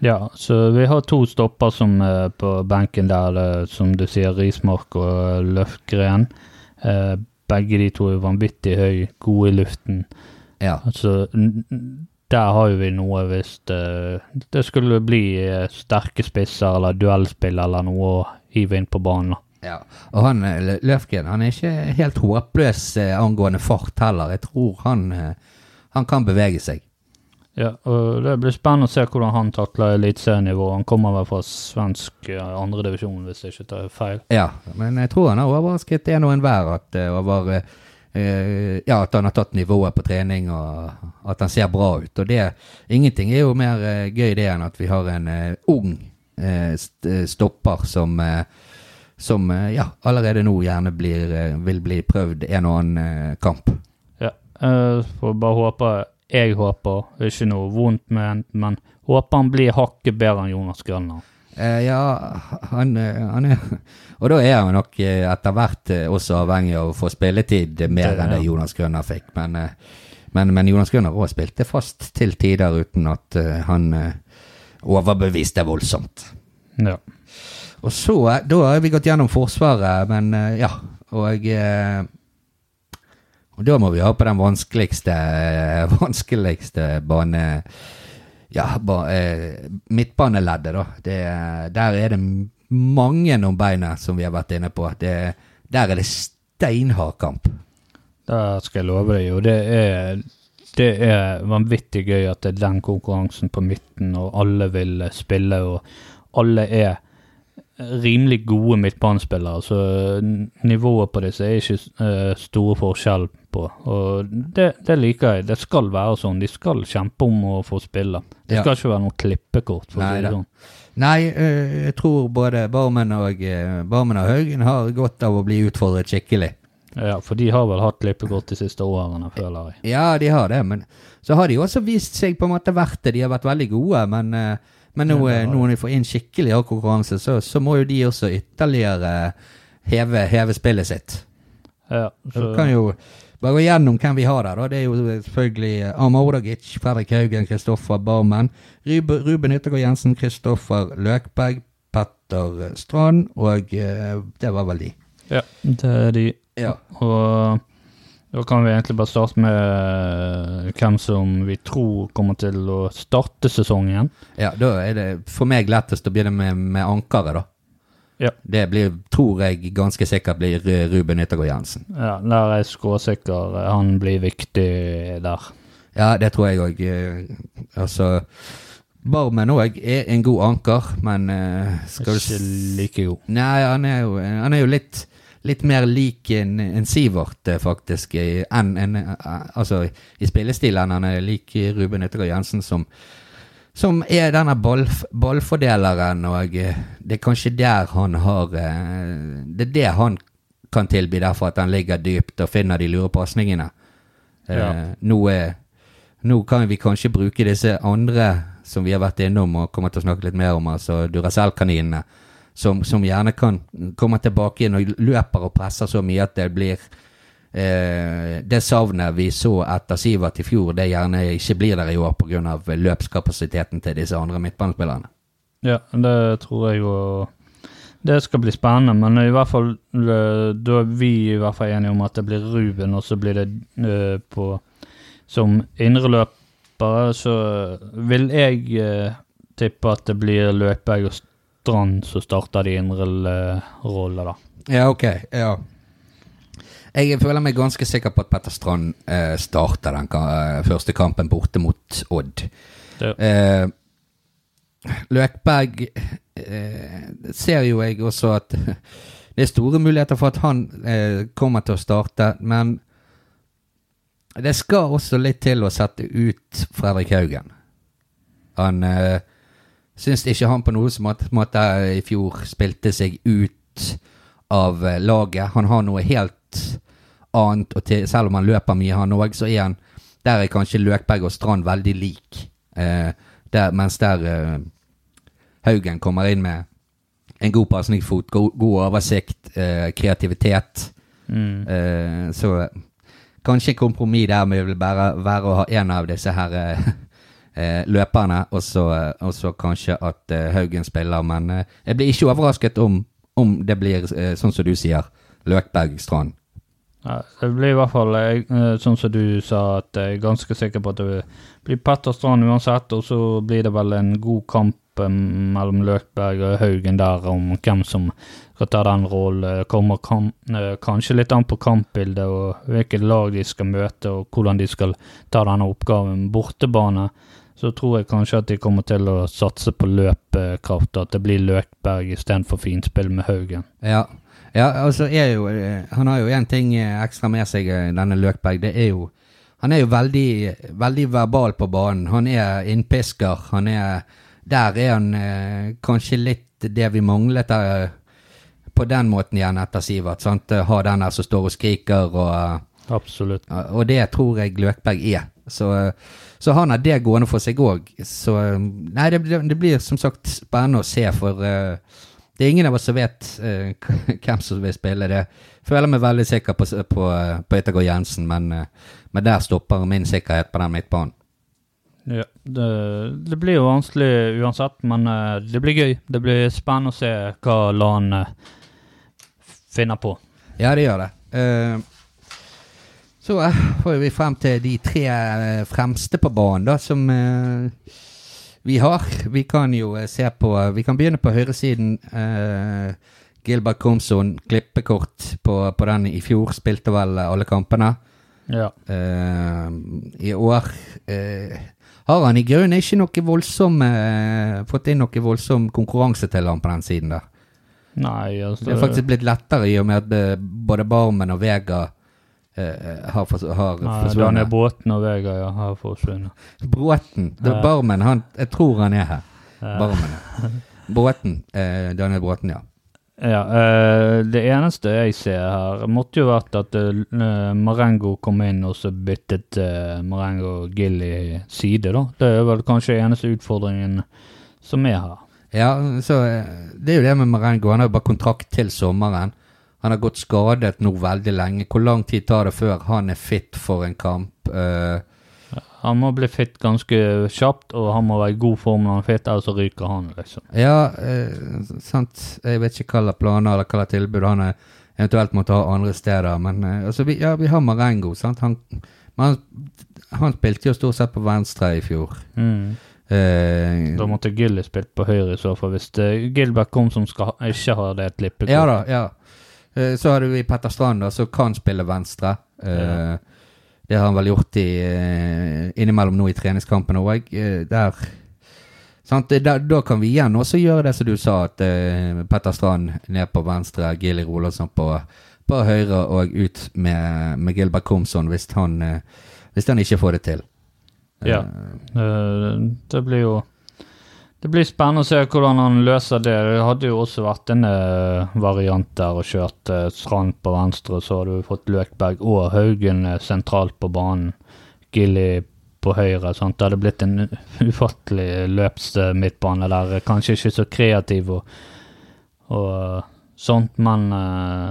Ja, så vi har to stopper som er på benken der, som du sier, Rismark og Løfgren. Eh, begge de to er vanvittig høy, gode i luften. Ja. Altså, der har jo vi noe hvis det, skulle bli eh, sterke spisser eller duellspill eller noe å hive inn på banen. Ja. Og han eh, Løfgren han er ikke helt håpløs eh, angående fart heller. Jeg tror han, eh, han kan bevege seg. Ja, og Det blir spennende å se hvordan han takler eliteserienivået. Han kommer vel fra svensk andredivisjon, hvis jeg ikke tar feil. Ja, men jeg tror han har overrasket en og enhver at, over, eh, ja, at han har tatt nivået på trening og at han ser bra ut. Og det, ingenting er jo mer gøy det enn at vi har en eh, ung eh, stopper som, eh, som eh, ja, allerede nå gjerne blir, eh, vil bli prøvd en og annen eh, kamp. Ja, Får bare håpe Jeg håper, ikke noe vondt ment, men håper han blir hakket bedre enn Jonas Grønland. Ja, han, han er Og da er han nok etter hvert også avhengig av å få spilletid mer Det, enn det. Jonas Grønner fikk. Men, men, men Jonas Grønner òg spilte fast til tider uten at han overbeviste voldsomt. Ja. Og så, eh, da har vi gått gjennom Forsvaret, men eh, ja. Og, eh, og da må vi ha på den vanskeligste, vanskeligste bane... Ja, ba, midtbaneleddet, da. Det, der er det mange om beinet, som vi har vært inne på. Det, der er det steinhard kamp. Det skal jeg love deg. Og det er, det er vanvittig gøy at det er den konkurransen på midten, og alle vil spille, og alle er rimelig gode midtbanespillere. Så nivået på disse er ikke eh, store forskjell på. Og det, det liker jeg. Det skal være sånn. De skal kjempe om å få spille. Det Ja. skal ikke være noe klippekort. for å si Nei det sånn. Nei, eh, jeg tror både Barmen og, eh, Barmen og Haugen har godt av å bli utfordret skikkelig. Ja, for de har vel hatt klippekort de siste årene, føler jeg. Ja, de har det, men så har de også vist seg på en måte verdt det. De har vært veldig gode, men, eh, men nå, Ja, eh, når de får inn skikkelig hard konkurranse, så, så må jo de også ytterligere heve, heve spillet sitt. Ja, Så Du kan jo bare gå gjennom hvem vi har der. da. Det er jo selvfølgelig eh, Amodagic, Fredrik Haugen, Kristoffer Barmen, Ruben, Ruben Yttergård Jensen, Kristoffer Løkberg, Petter Strand, og eh, det var vel de. ja, det er de. Ja. Og da kan vi egentlig bare starte med eh, hvem som vi tror kommer til å starte sesongen. Ja, da er det for meg lettest å begynne med, med ankeret, da. Ja. Det blir, tror jeg ganske sikkert blir eh, Ruben Yttergård Jensen. Ja, Der er jeg skråsikker. Han blir viktig der. Ja, det tror jeg òg. Altså Barmen òg er en god anker, men eh, skal Ikke like god. Nei, han er jo, han er jo litt, litt mer lik en, en Sivert, eh, faktisk, enn en, eh, altså, i spillestil enn han er lik Ruben Yttergård Jensen, som, som er denne ball, ballfordeleren, og eh, det er kanskje der han har eh, Det er det han kan tilby, derfor at han ligger dypt og finner de lure pasningene. Eh, Ja. nå, er- nå kan vi kanskje bruke disse andre som vi har vært innom og kommer til å snakke litt mer om, altså Duracell-kaninene, som, som gjerne kan komme tilbake igjen og løper og presser så mye at det blir eh, Det savnet vi så etter Sivert i fjor, det gjerne ikke blir der i år pga. løpskapasiteten til disse andre midtbanespillerne. Ja, det tror jeg jo Det skal bli spennende, men i hvert fall eh, da er vi i hvert fall enige om at det blir Ruben, og så blir det eh, på Som indreløpere så vil jeg eh, tippe at det blir Løkberg og Strand som starta de indre roller da. Ja, ok. Ja. Jeg føler meg ganske sikker på at Petter Strand eh, starter den eh, første kampen borte mot Odd. Det, Eh, Løkberg eh, ser jo jeg også at det er store muligheter for at han eh, kommer til å starte, men det skal også litt til å sette ut Fredrik Haugen. Han eh, syns ikke han på noe som måte, måte i fjor spilte seg ut av eh, laget. Han har noe helt annet, og til, selv om han løper mye, han òg, så er han Der er kanskje Løkberg og Strand veldig lik. Eh, der, mens der eh, Haugen kommer inn med en god pasningsfot, god, god oversikt, eh, kreativitet. mm, Eh, så kanskje kompromiss der med vil bare være å ha en av disse her eh, løperne, eh, og så kanskje at eh, Haugen spiller. Men eh, jeg blir ikke overrasket om, om det blir eh, sånn som du sier, Løkberg-Strand. Ja, det blir i hvert fall eh, sånn som du sa, at jeg er ganske sikker på at det blir Petter Strand uansett, og så blir det vel en god kamp mellom Løkberg og Haugen der om hvem som skal ta den rollen. Kommer eh, kanskje litt an på kampbildet og hvilket lag de skal møte, og hvordan de skal ta denne oppgaven. Bortebane så tror jeg kanskje at de kommer til å satse på løpekraft, at det blir Løkberg istedenfor finspill med Haugen. Ja, ja altså er jo eh, Han har jo én ting eh, ekstra med seg, eh, denne Løkberg. Det er jo Han er jo veldig, veldig verbal på banen. Han er innpisker. Han er Der er han eh, kanskje litt det vi manglet der, på den måten igjen etter Sivert. Sant? Ha den der som står og skriker og Absolutt. Og det tror jeg Løkberg er. Så, så han har det gående for seg òg. Så Nei, det, det, blir som sagt spennende å se, for uh, det er ingen av oss som vet uh, hvem som vil spille det. Føler meg veldig sikker på, på, på Ettergård Jensen, men, uh, men der stopper min sikkerhet på den midtbanen. Ja, det, det blir jo vanskelig uansett, men eh, det blir gøy. Det blir spennende å se hva LAN eh, finner på. Ja, det gjør det. Eh, så eh, får vi frem til de tre eh, fremste på banen, da, som eh, vi har. Vi kan jo se på Vi kan begynne på høyresiden. Gilbert Komson, klippekort på, på den i fjor. Spilte vel alle kampene. Ja. I år har han i grunnen ikke noe voldsom eh, fått inn noe voldsom konkurranse til han på den siden der. Nei, altså Det er faktisk blitt lettere i og med at både Barmen og Vega har, for, har Nei, forsvunnet. Daniel Båten og Vega ja, har forsvunnet. Bråten. Ja. Barmen, han, jeg tror han er her. Ja. Barmen. Bråten. Eh, Daniel Bråten, ja. Ja, eh, det eneste jeg ser her, måtte jo vært at eh, Marengo kom inn og så byttet uh, Marengo Gilly side, da. Det er vel kanskje eneste utfordringen som er her. Ja, så eh, Det er jo det med Marengo. Han har jo bare kontrakt til sommeren. Han har gått skadet nå veldig lenge. Hvor lang tid tar det før han er fit for en kamp? Uh, Han må bli fit ganske kjapt, og han må være i god form når han er fit, ellers så ryker han, liksom. ja, uh, sant. Jeg vet ikke hva slags planer eller hva slags tilbud han er, eventuelt måtte ha andre steder. Men uh, altså, vi, ja, vi har Marengo. sant? Han, men han, han spilte jo stort sett på venstre i fjor. Mm. Uh, Da måtte Gilly spilt på høyre i så fall, hvis Gilbert kom som skal, ikke har det klippekort. Ja da, ja. Eh, Så har du i Petter Strand, da, som kan spille venstre. Ja. Det har han vel gjort i, eh, innimellom nå i treningskampen òg. Der Da, da kan vi igjen også gjøre det som du sa, at eh, Petter Strand ned på venstre, Gilly Rolandsson på, på høyre og ut med, med Gilbert Komson hvis han, eh, hvis han ikke får det til. Ja. Eh, Eh, Det blir jo Det blir spennende å se hvordan han løser det. Det hadde jo også vært en eh, variant der og kjørt eh, Strand på venstre, så hadde du fått Løkberg og Haugen eh, sentralt på banen. Gilly på høyre. Sant? Det hadde blitt en ufattelig løpsmidtbane der. Kanskje ikke så kreativ og, og sånt, men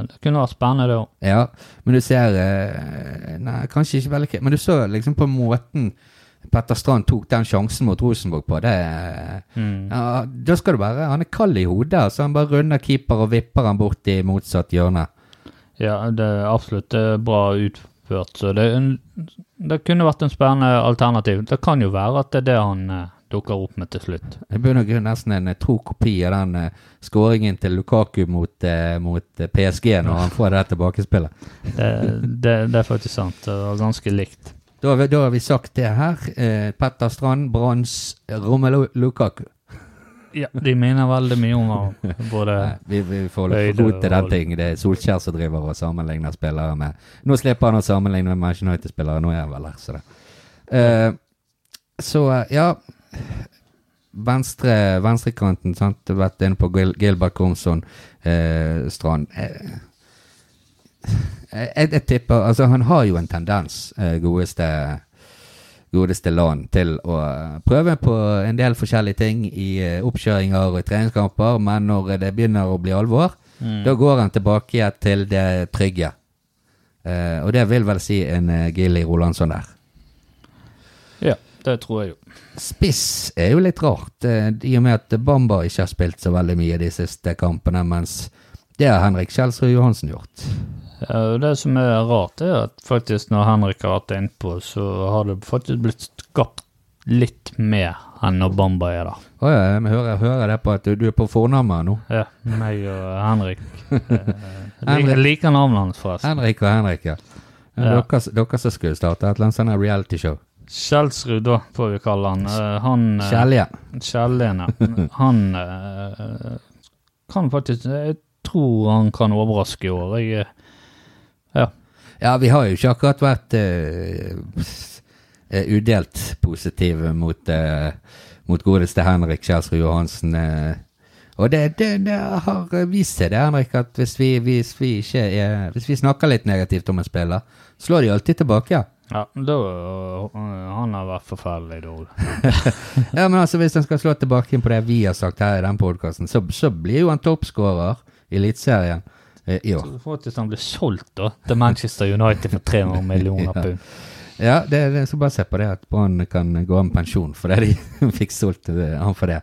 det kunne vært spennende, det òg. Ja, men du ser Nei, kanskje ikke veldig Men du så liksom på måten Petter Strand tok den sjansen mot Rosenborg på. Det Mm. ja, Da skal du være Han er kald i hodet, så han bare runder keeper og vipper han bort i motsatt hjørne. Ja, det er absolutt bra utført. Så det, det kunne vært en spennende alternativ. Det kan jo være at det er det han eh, dukker opp med til slutt. Det begynner å bli nesten en eh, tro kopi av den eh, skåringen til Lukaku mot, mot PSG når han får det tilbakespillet. Det, det, det er faktisk sant. Det var ganske likt. Da da har vi sagt det her. Eh, Petter Strand, Brans, Romelu Lukaku. Ja, de mener veldig mye om. Både vi, vi får god til den ting. Det er Solskjær som driver og sammenligner spillere med Nå slipper han å sammenligne med Manchester United-spillere, nå er han vel her, så det. Eh, så eh, ja Venstre, Venstrekanten, sant. Du har vært inne på Gil Gilbert Komson, eh, Strand. Eh, jeg, jeg tipper Altså, han har jo en tendens, eh, godeste godeste LAN til å eh, prøve på en del forskjellige ting i eh, oppkjøringer og i treningskamper, men når det begynner å bli alvor, Mm. da går han tilbake til det trygge. Eh, og det vil vel si en Gilly Rolandsson der. Ja, det tror jeg jo. Spiss er jo litt rart, eh, i og med at Bamba ikke har spilt så veldig mye de siste kampene, mens det har Henrik Kjelsrud Johansen gjort. Ja, Det som er rart, er at faktisk når Henrik har hatt det innpå, så har det faktisk blitt skapt litt mer enn når Bamba er der. Å ja, jeg hører, hører det på at du, er på fornavnet nå. Ja, meg og Henrik. Eh, Henrik. Jeg liker navnet hans, forresten. Henrik og Henrik, ja. Ja. Dere, dere som skulle starte et eller annet sånt realityshow. Kjelsrud, da, får vi kalle han. Eh, Han Kjellje. Kjelljen, ja. Han eh, kan faktisk Jeg tror han kan overraske i år. Jeg, eh, Ja, vi har jo ikke akkurat vært eh, udelt positive mot, uh, mot godeste Henrik Kjelsrud Johansen. Uh, Og det, det, det har vist seg, det, Henrik, at hvis vi, hvis vi er Hvis vi snakker litt negativt om en spiller, slår de alltid tilbake. Ja, ja, da Han har vært forferdelig dårlig. ja men altså, hvis han skal slå tilbake inn på det vi har sagt her i den podkasten, så, så blir jo han toppskårer i Eliteserien eh, år. Så faktisk han ble solgt da til Manchester United for 300 millioner Ja. pund. Ja, det, det så bare se på det at Brann kan gå av med pensjon fordi de fikk solgt eh, han for det.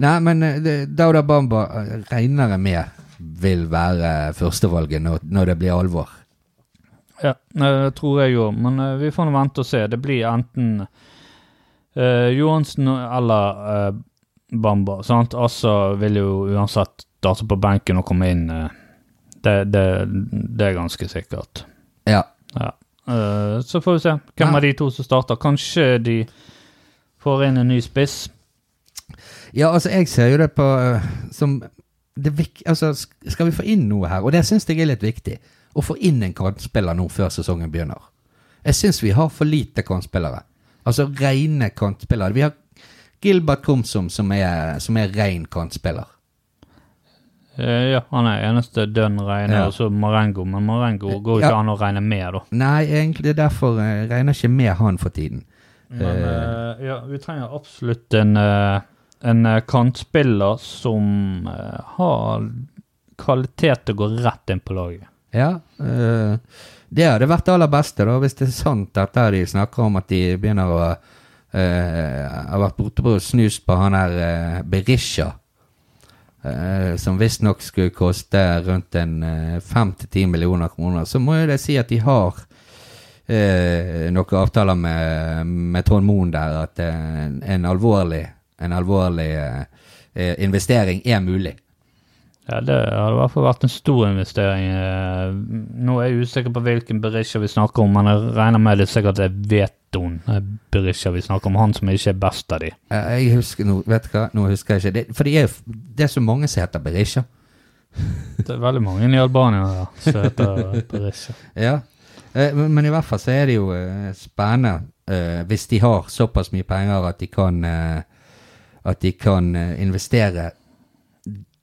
Nei, men eh, Dauda Bamba eh, regner jeg med vil være førstevalget når, når det blir alvor. Ja, det tror jeg òg, men vi får nå vente og se. Det blir enten uh, Johansen eller uh, Bamba. sant? Altså vil jo uansett starte på benken og komme inn. eh, det, det, det er ganske sikkert. Ja. Ja. Uh, så får vi se hvem Ja. av de to som starter. Kanskje de får inn en ny spiss. ja, altså, jeg ser jo det på eh, som det vik Altså, skal vi få inn noe her? Og det syns jeg er litt viktig. Å få inn en kantspiller nå før sesongen begynner. Jeg syns vi har for lite kantspillere. Altså rene kantspillere. Vi har Gilbert Komsom som er, som er ren kantspiller. Eh, ja, han er eneste dønn regner, Ja. og så Marengo. Men Marengo går jo Ja. ikke an å regne med, da. Nei, egentlig er derfor jeg regner ikke med han for tiden. Men uh, ja, vi trenger absolutt en, eh, en eh, kantspiller som eh, har kvalitet til å gå rett inn på laget. Ja, uh, det hadde vært det aller beste, da, hvis det er sant at de snakker om at de begynner å uh, Har vært borte på å snus på han her Berisha. Eh, som visstnok skulle koste rundt en fem til ti millioner kroner. Så må det si at de har eh, noen avtaler med, med Trond Moen der, at eh, en, en alvorlig, en alvorlig eh, eh, investering er mulig. Ja, Det hadde i hvert fall vært en stor investering. eh, Nå er jeg usikker på hvilken Berisha vi snakker om, men jeg regner med det er sikkert at er Veton eh, Berisha vi snakker om. Han som ikke er best av de. Jeg husker nå, vet du hva, nå husker jeg ikke. Det, for det er, det er så mange som heter Berisha. Det er veldig mange i Albania ja, som heter Berisha. Ja. Eh, Men, i hvert fall så er det jo spennende hvis de har såpass mye penger at de kan At de kan investere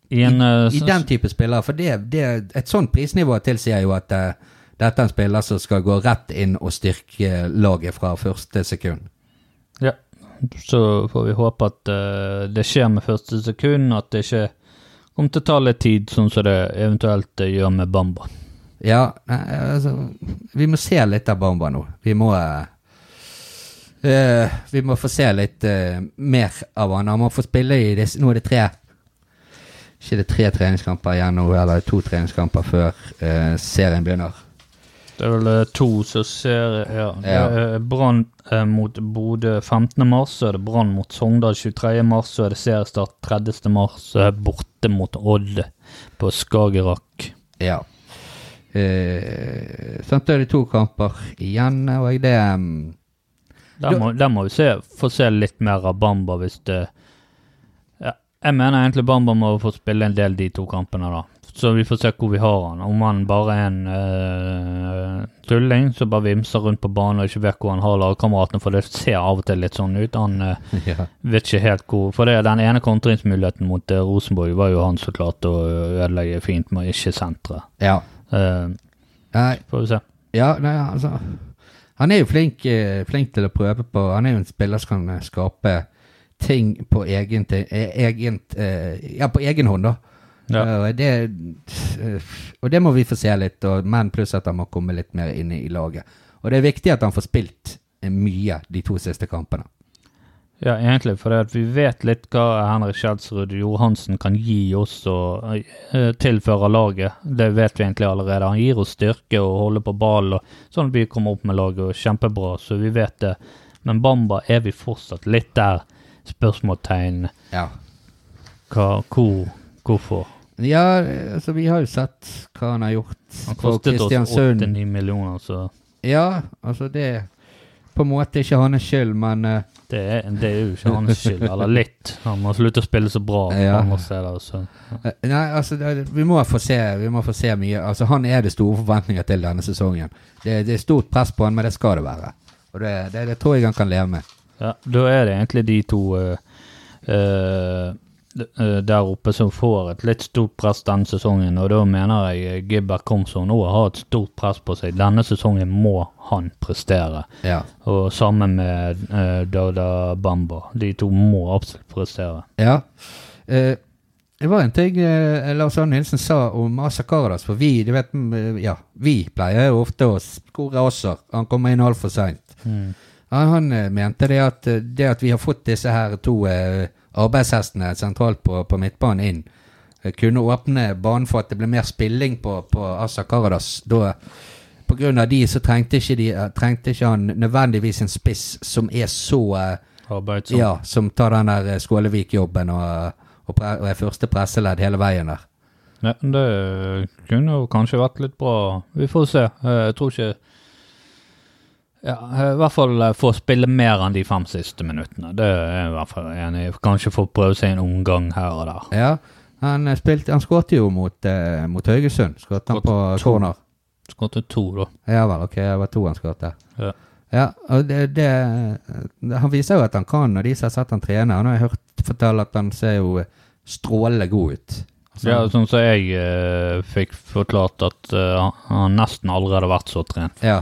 I en uh, i sånn- den type spillere. For det, det, et sånt prisnivå tilsier jo at uh, dette er en spiller som skal gå rett inn og styrke laget fra første sekund. Ja, så får vi håpe at uh, det skjer med første sekund, at det ikke kommer til å ta litt tid, sånn som det eventuelt eh, gjør med Bamba. Ja, altså Vi må se litt av Bamba nå. Vi må Uh, eh, Vi må få se litt uh, mer av han. Han må få spille i disse Nå er det tre Ikke det tre treningskamper igjen nå, eller to treningskamper før eh, serien begynner. Det er vel eh, to som ser Ja. Ja. er Brann eh, mot Bodø 15. mars, så er det Brann mot Sogndal 23. mars, så er det seriestart 30. mars, så er det borte mot Odd på Skagerrak. Ja. Eh, sant, da er det to kamper igjen, og det mm, Der må, der må vi se, få se litt mer av Bamba hvis det Jeg mener egentlig Bamba må få spille en del de to kampene, da. Så vi får se hvor vi har han. Om han bare er en øh, tulling som bare vimser rundt på banen og ikke vet hvor han har lagkameratene, for det ser av og til litt sånn ut. Han øh, ja. vet ikke helt hvor For det, den ene kontringsmuligheten mot eh, Rosenborg var jo han som klarte å ødelegge fint med ikke sentre. ja. Uh, Nei, får vi se. Ja, nei, altså Han er jo flink, flink til å prøve på Han er jo en spiller som kan skape ting på egen, eh, egent, eh, Ja, på egen hånd, da. Ja. Eh, det, og det må vi få se litt, og, men pluss at han må komme litt mer inn i laget. Og det er viktig at han får spilt mye de to siste kampene. Ja, egentlig, for vi vet litt hva Henrik Kjelsrud Johansen kan gi oss og tilføre laget. Det vet vi egentlig allerede. Han gir oss styrke og holder på ballen, sånn at vi kommer opp med laget og kjempebra, så vi vet det. Men Bamba er vi fortsatt litt der. Spørsmålstegn. Ja. Hva, hvor, hvorfor? ja, altså vi har jo sett hva han har gjort Han for kostet oss 8-9 millioner, så Ja, altså det på en måte ikke hans skyld, men uh, det er, det er jo ikke hans skyld. Eller litt. Han må slutte å spille så bra Ja. andre steder. Så. Eh, Nei, altså, det, vi, må få se, vi må få se mye. Altså, Han er det store forventninger til denne sesongen. Det, det er stort press på han, men det skal det være. Og det, det, det tror jeg han kan leve med. Ja, da er det egentlig de to uh, uh, der oppe som får et litt stort press denne sesongen, og da mener jeg Gibber Komson òg har et stort press på seg. Denne sesongen må han prestere. Ja. Og sammen med uh, Dada Bamba. De to må absolutt prestere. ja. Eh, det var en ting eh, Lars Arne Nilsen sa om Asa Karadas, for vi du vet, mm, ja, vi pleier jo ofte å skore Asar. Han kommer inn altfor seint. Mm. Ja, han eh, mente det at, eh, det at vi har fått disse her to eh, arbeidshestene sentralt på, på midtbanen inn, kunne åpne banen for at det ble mer spilling på, på Asa Karadas. Da, på grunn av de så trengte ikke, de, trengte ikke han nødvendigvis en spiss som er så Arbeidsom. Ja, som tar den der Skålevik-jobben og, og, pre, og er første presseledd hele veien der. Ja, det kunne jo kanskje vært litt bra. Vi får se. Jeg tror ikke Ja, eh, i hvert fall eh, få spille mer enn de fem siste minuttene. Det er jeg i hvert fall enig i. Kanskje få prøve seg en omgang her og der. Ja, han, eh, spilte, han skåret jo mot, eh, mot Haugesund. Skåret han Skåret på to. corner. Skåret to, da. Ja vel, ok, det var to han skåret. Ja. Ja, og det, det Han viser jo at han kan, og de som har sett han trene. Han har jeg hørt fortelle at han ser jo strålende god ut. Altså, Ja, sånn som jeg eh, fikk forklart at eh, han- han nesten allerede har vært så trent. ja.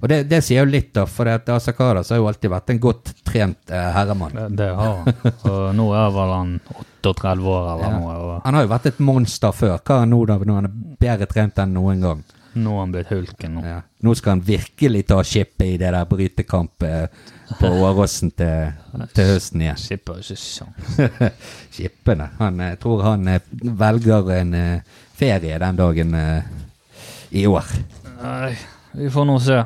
Og det, det sier jo litt, da, for at Asakara har jo alltid vært en godt trent eh, herremann. Det, det har han. Og nå er vel han 38 år eller Ja. noe, og Han har jo vært et monster før. Hva er han nå, da, når han er bedre trent enn noen gang? nå er han blitt hulken. Nå. Ja. Nå skal han virkelig ta skipet i det der brytekampet på Åråsen til, til høsten igjen. Skipper ikke sånn. Skippene. Han jeg tror han eh, velger en eh, ferie den dagen eh, i år. Nei, vi får nå se.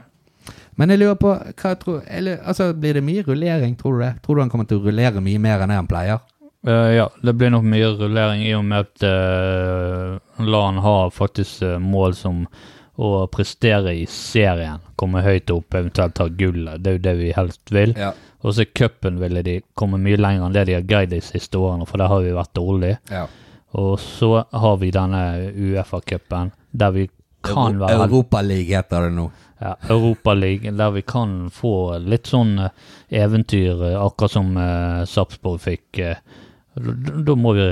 Men jeg lurer på, hva tror, eller, altså, blir det mye rullering, tror du det? Tror du han kommer til å rullere mye mer enn det han pleier? Uh, ja, det blir nok mye rullering i og med at uh, LAN har faktisk uh, mål som å prestere i serien. Komme høyt opp, eventuelt ta gullet. Det er jo det vi helst vil. Ja. Og så cupen ville de komme mye lenger enn det de har greid de siste årene, for der har vi vært dårlige. ja. Og så har vi denne Uefa-cupen, der vi kan være Europaliga heter det nå. Ja, Europaligaen, der vi kan få litt sånn eh, eventyr, eh, akkurat som uh, Sarpsborg fikk. Da må vi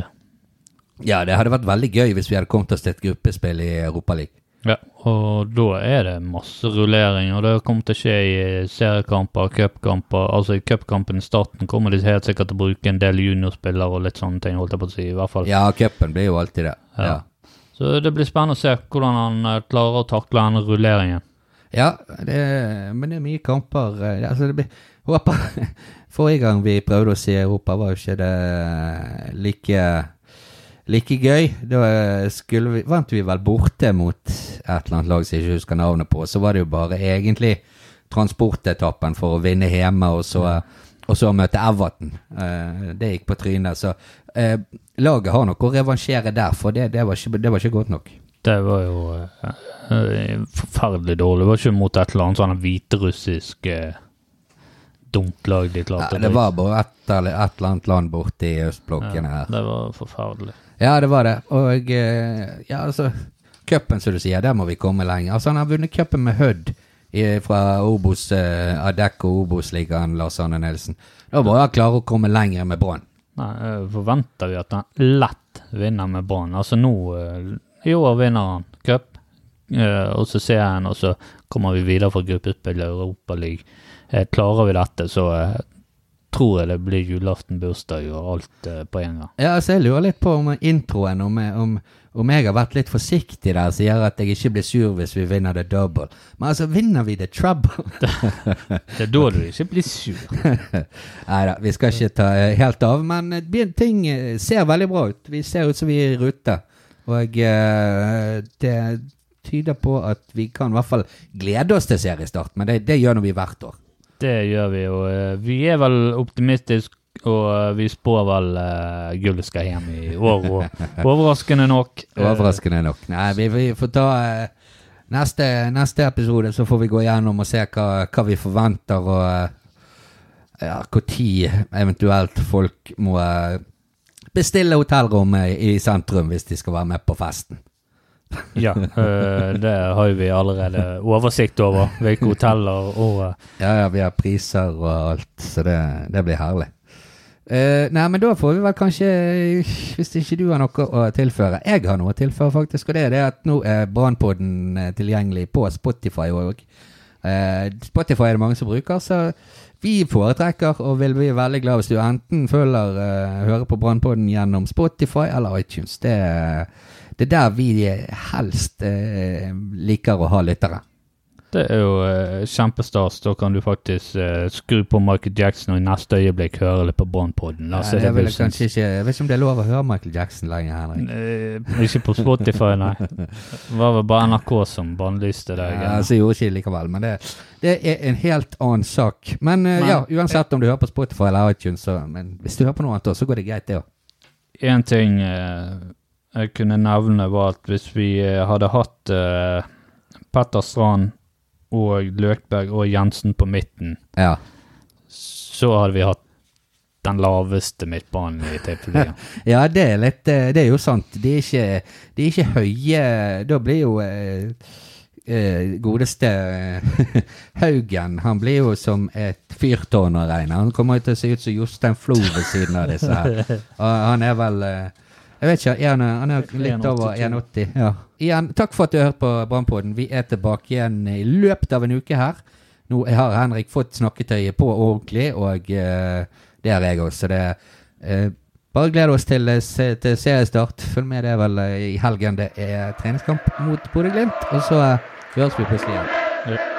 Ja, det hadde vært veldig gøy hvis vi hadde kommet oss til et gruppespill i Europaligaen. Ja, og da er det masse rullering, og det kommer til å skje i seriekamper, cupkamper. Altså i cupkampen i starten kommer de helt sikkert til å bruke en del juniorspillere og litt sånne ting, holdt jeg på å si, i hvert fall. Ja, cupen blir jo alltid det. Ja. Ja. Så det blir spennende å se hvordan han klarer å takle denne rulleringen. Ja, det, men det er mye kamper. eh, Altså, det blir, håper Forrige gang vi prøvde å se Europa, var jo ikke det like, like gøy. Da skulle vi, vant vi vel borte mot et eller annet lag som jeg ikke husker navnet på. Så var det jo bare egentlig transportetappen for å vinne hjemme, og så, og så møte Everton. Eh, det gikk på trynet. Så eh, laget har nok å revansjere der, for det, det, var ikke, det var ikke godt nok. Det var jo eh, forferdelig dårlig. Det var ikke mot et eller annet sånn hviterussisk eh, dumt lag de klarte Ja, det var bare et eller, et eller annet land borti østblokkene her. Det var forferdelig. Ja, det var det. Og eh, ja, altså Cupen, som du sier, der må vi komme lenger. Altså, han har vunnet cupen med Hødd fra Obos, eh, Adecco Obos-ligaen, Lars Arne Nilsen. Da må han klare å komme lenger med Brann. Nei, forventer vi at han lett vinner med Brann. Altså nå I år vinner han cup, eh, og så ser jeg han, og så kommer vi videre fra gruppespill i Europaligaen. Eh, klarer vi dette, så eh, tror jeg det blir julaften, bursdag og alt eh, på en gang. Ja, altså Jeg lurer litt på om introen om, om, om jeg har vært litt forsiktig der, sier at jeg ikke blir sur hvis vi vinner the double. Men altså, vinner vi the trouble? Det er da du ikke blir sur. Nei da, vi skal ikke ta helt av, men ting ser veldig bra ut. Vi ser ut som vi er i rute. Og eh, det tyder på at vi kan i hvert fall glede oss til seriestart, men det, det gjør nå vi hvert år. Det gjør vi, og eh, vi er vel optimistiske, og eh, vi spår vel uh, gullet skal hjem i år. Og overraskende nok Overraskende nok. Nei, vi, vi får ta uh, neste, neste episode, så får vi gå gjennom og se hva, hva vi forventer, og uh, ja, når eventuelt folk må eh, bestille hotellrom eh, i sentrum hvis de skal være med på festen. Ja, eh, det har vi allerede oversikt over. Hvilke hoteller og Ja, ja, vi har priser og alt, så det, det blir herlig. Uh, nei, men da får vi vel kanskje, hvis ikke du har noe å tilføre Jeg har noe å tilføre, faktisk, og det er det at nå er Brannpodden tilgjengelig på Spotify òg. Uh, Spotify er det mange som bruker, så vi foretrekker og vil bli veldig glad hvis du enten følger uh, hører på Brannpodden gjennom Spotify eller iTunes. Det, det er der vi helst uh, liker å ha lyttere. Det er jo uh, kjempestas. Da kan du faktisk uh, skru på Michael Jackson og i neste øyeblikk høre litt på Båndpodden. Ja, jeg, vil kanskje ikke, jeg vet ikke om det er lov å høre Michael Jackson lenger, Henrik. Uh, ikke på Spotify, nei. Det var vel bare NRK som bannlyste det. Ja, så gjorde ikke det likevel, men det, det er en helt annen sak. Men, Men- ja, uansett om du hører på Spotify eller iTunes, så, men hvis du hører på noe annet, så går det greit, det òg. En ting jeg kunne nevne, var at hvis vi hadde hatt Petter Strand og Løkberg og Jensen på midten, Ja. så hadde vi hatt den laveste midtbanen i Tippeligaen. ja, det er litt eh, Det er jo sant. De er ikke, de er ikke høye Da blir jo eh, eh, godeste eh, Haugen Han blir jo som et fyrtårn å regne. Han kommer jo til å se ut som Jostein Flo ved siden av disse her. Og han er vel eh, Jeg vet ikke, er han, er litt over 1,80. Ja. Igjen, takk for at du har hørt på Brannpodden. Vi er tilbake igjen i løpet av en uke her. Nå har Henrik fått snakketøyet på ordentlig, og uh, det har jeg også. Det uh, bare gled oss til, eh, til seriestart. Følg med, det er vel i helgen det er treningskamp mot Bodø-Glimt. Og så uh, høres vi plutselig igjen. Ja.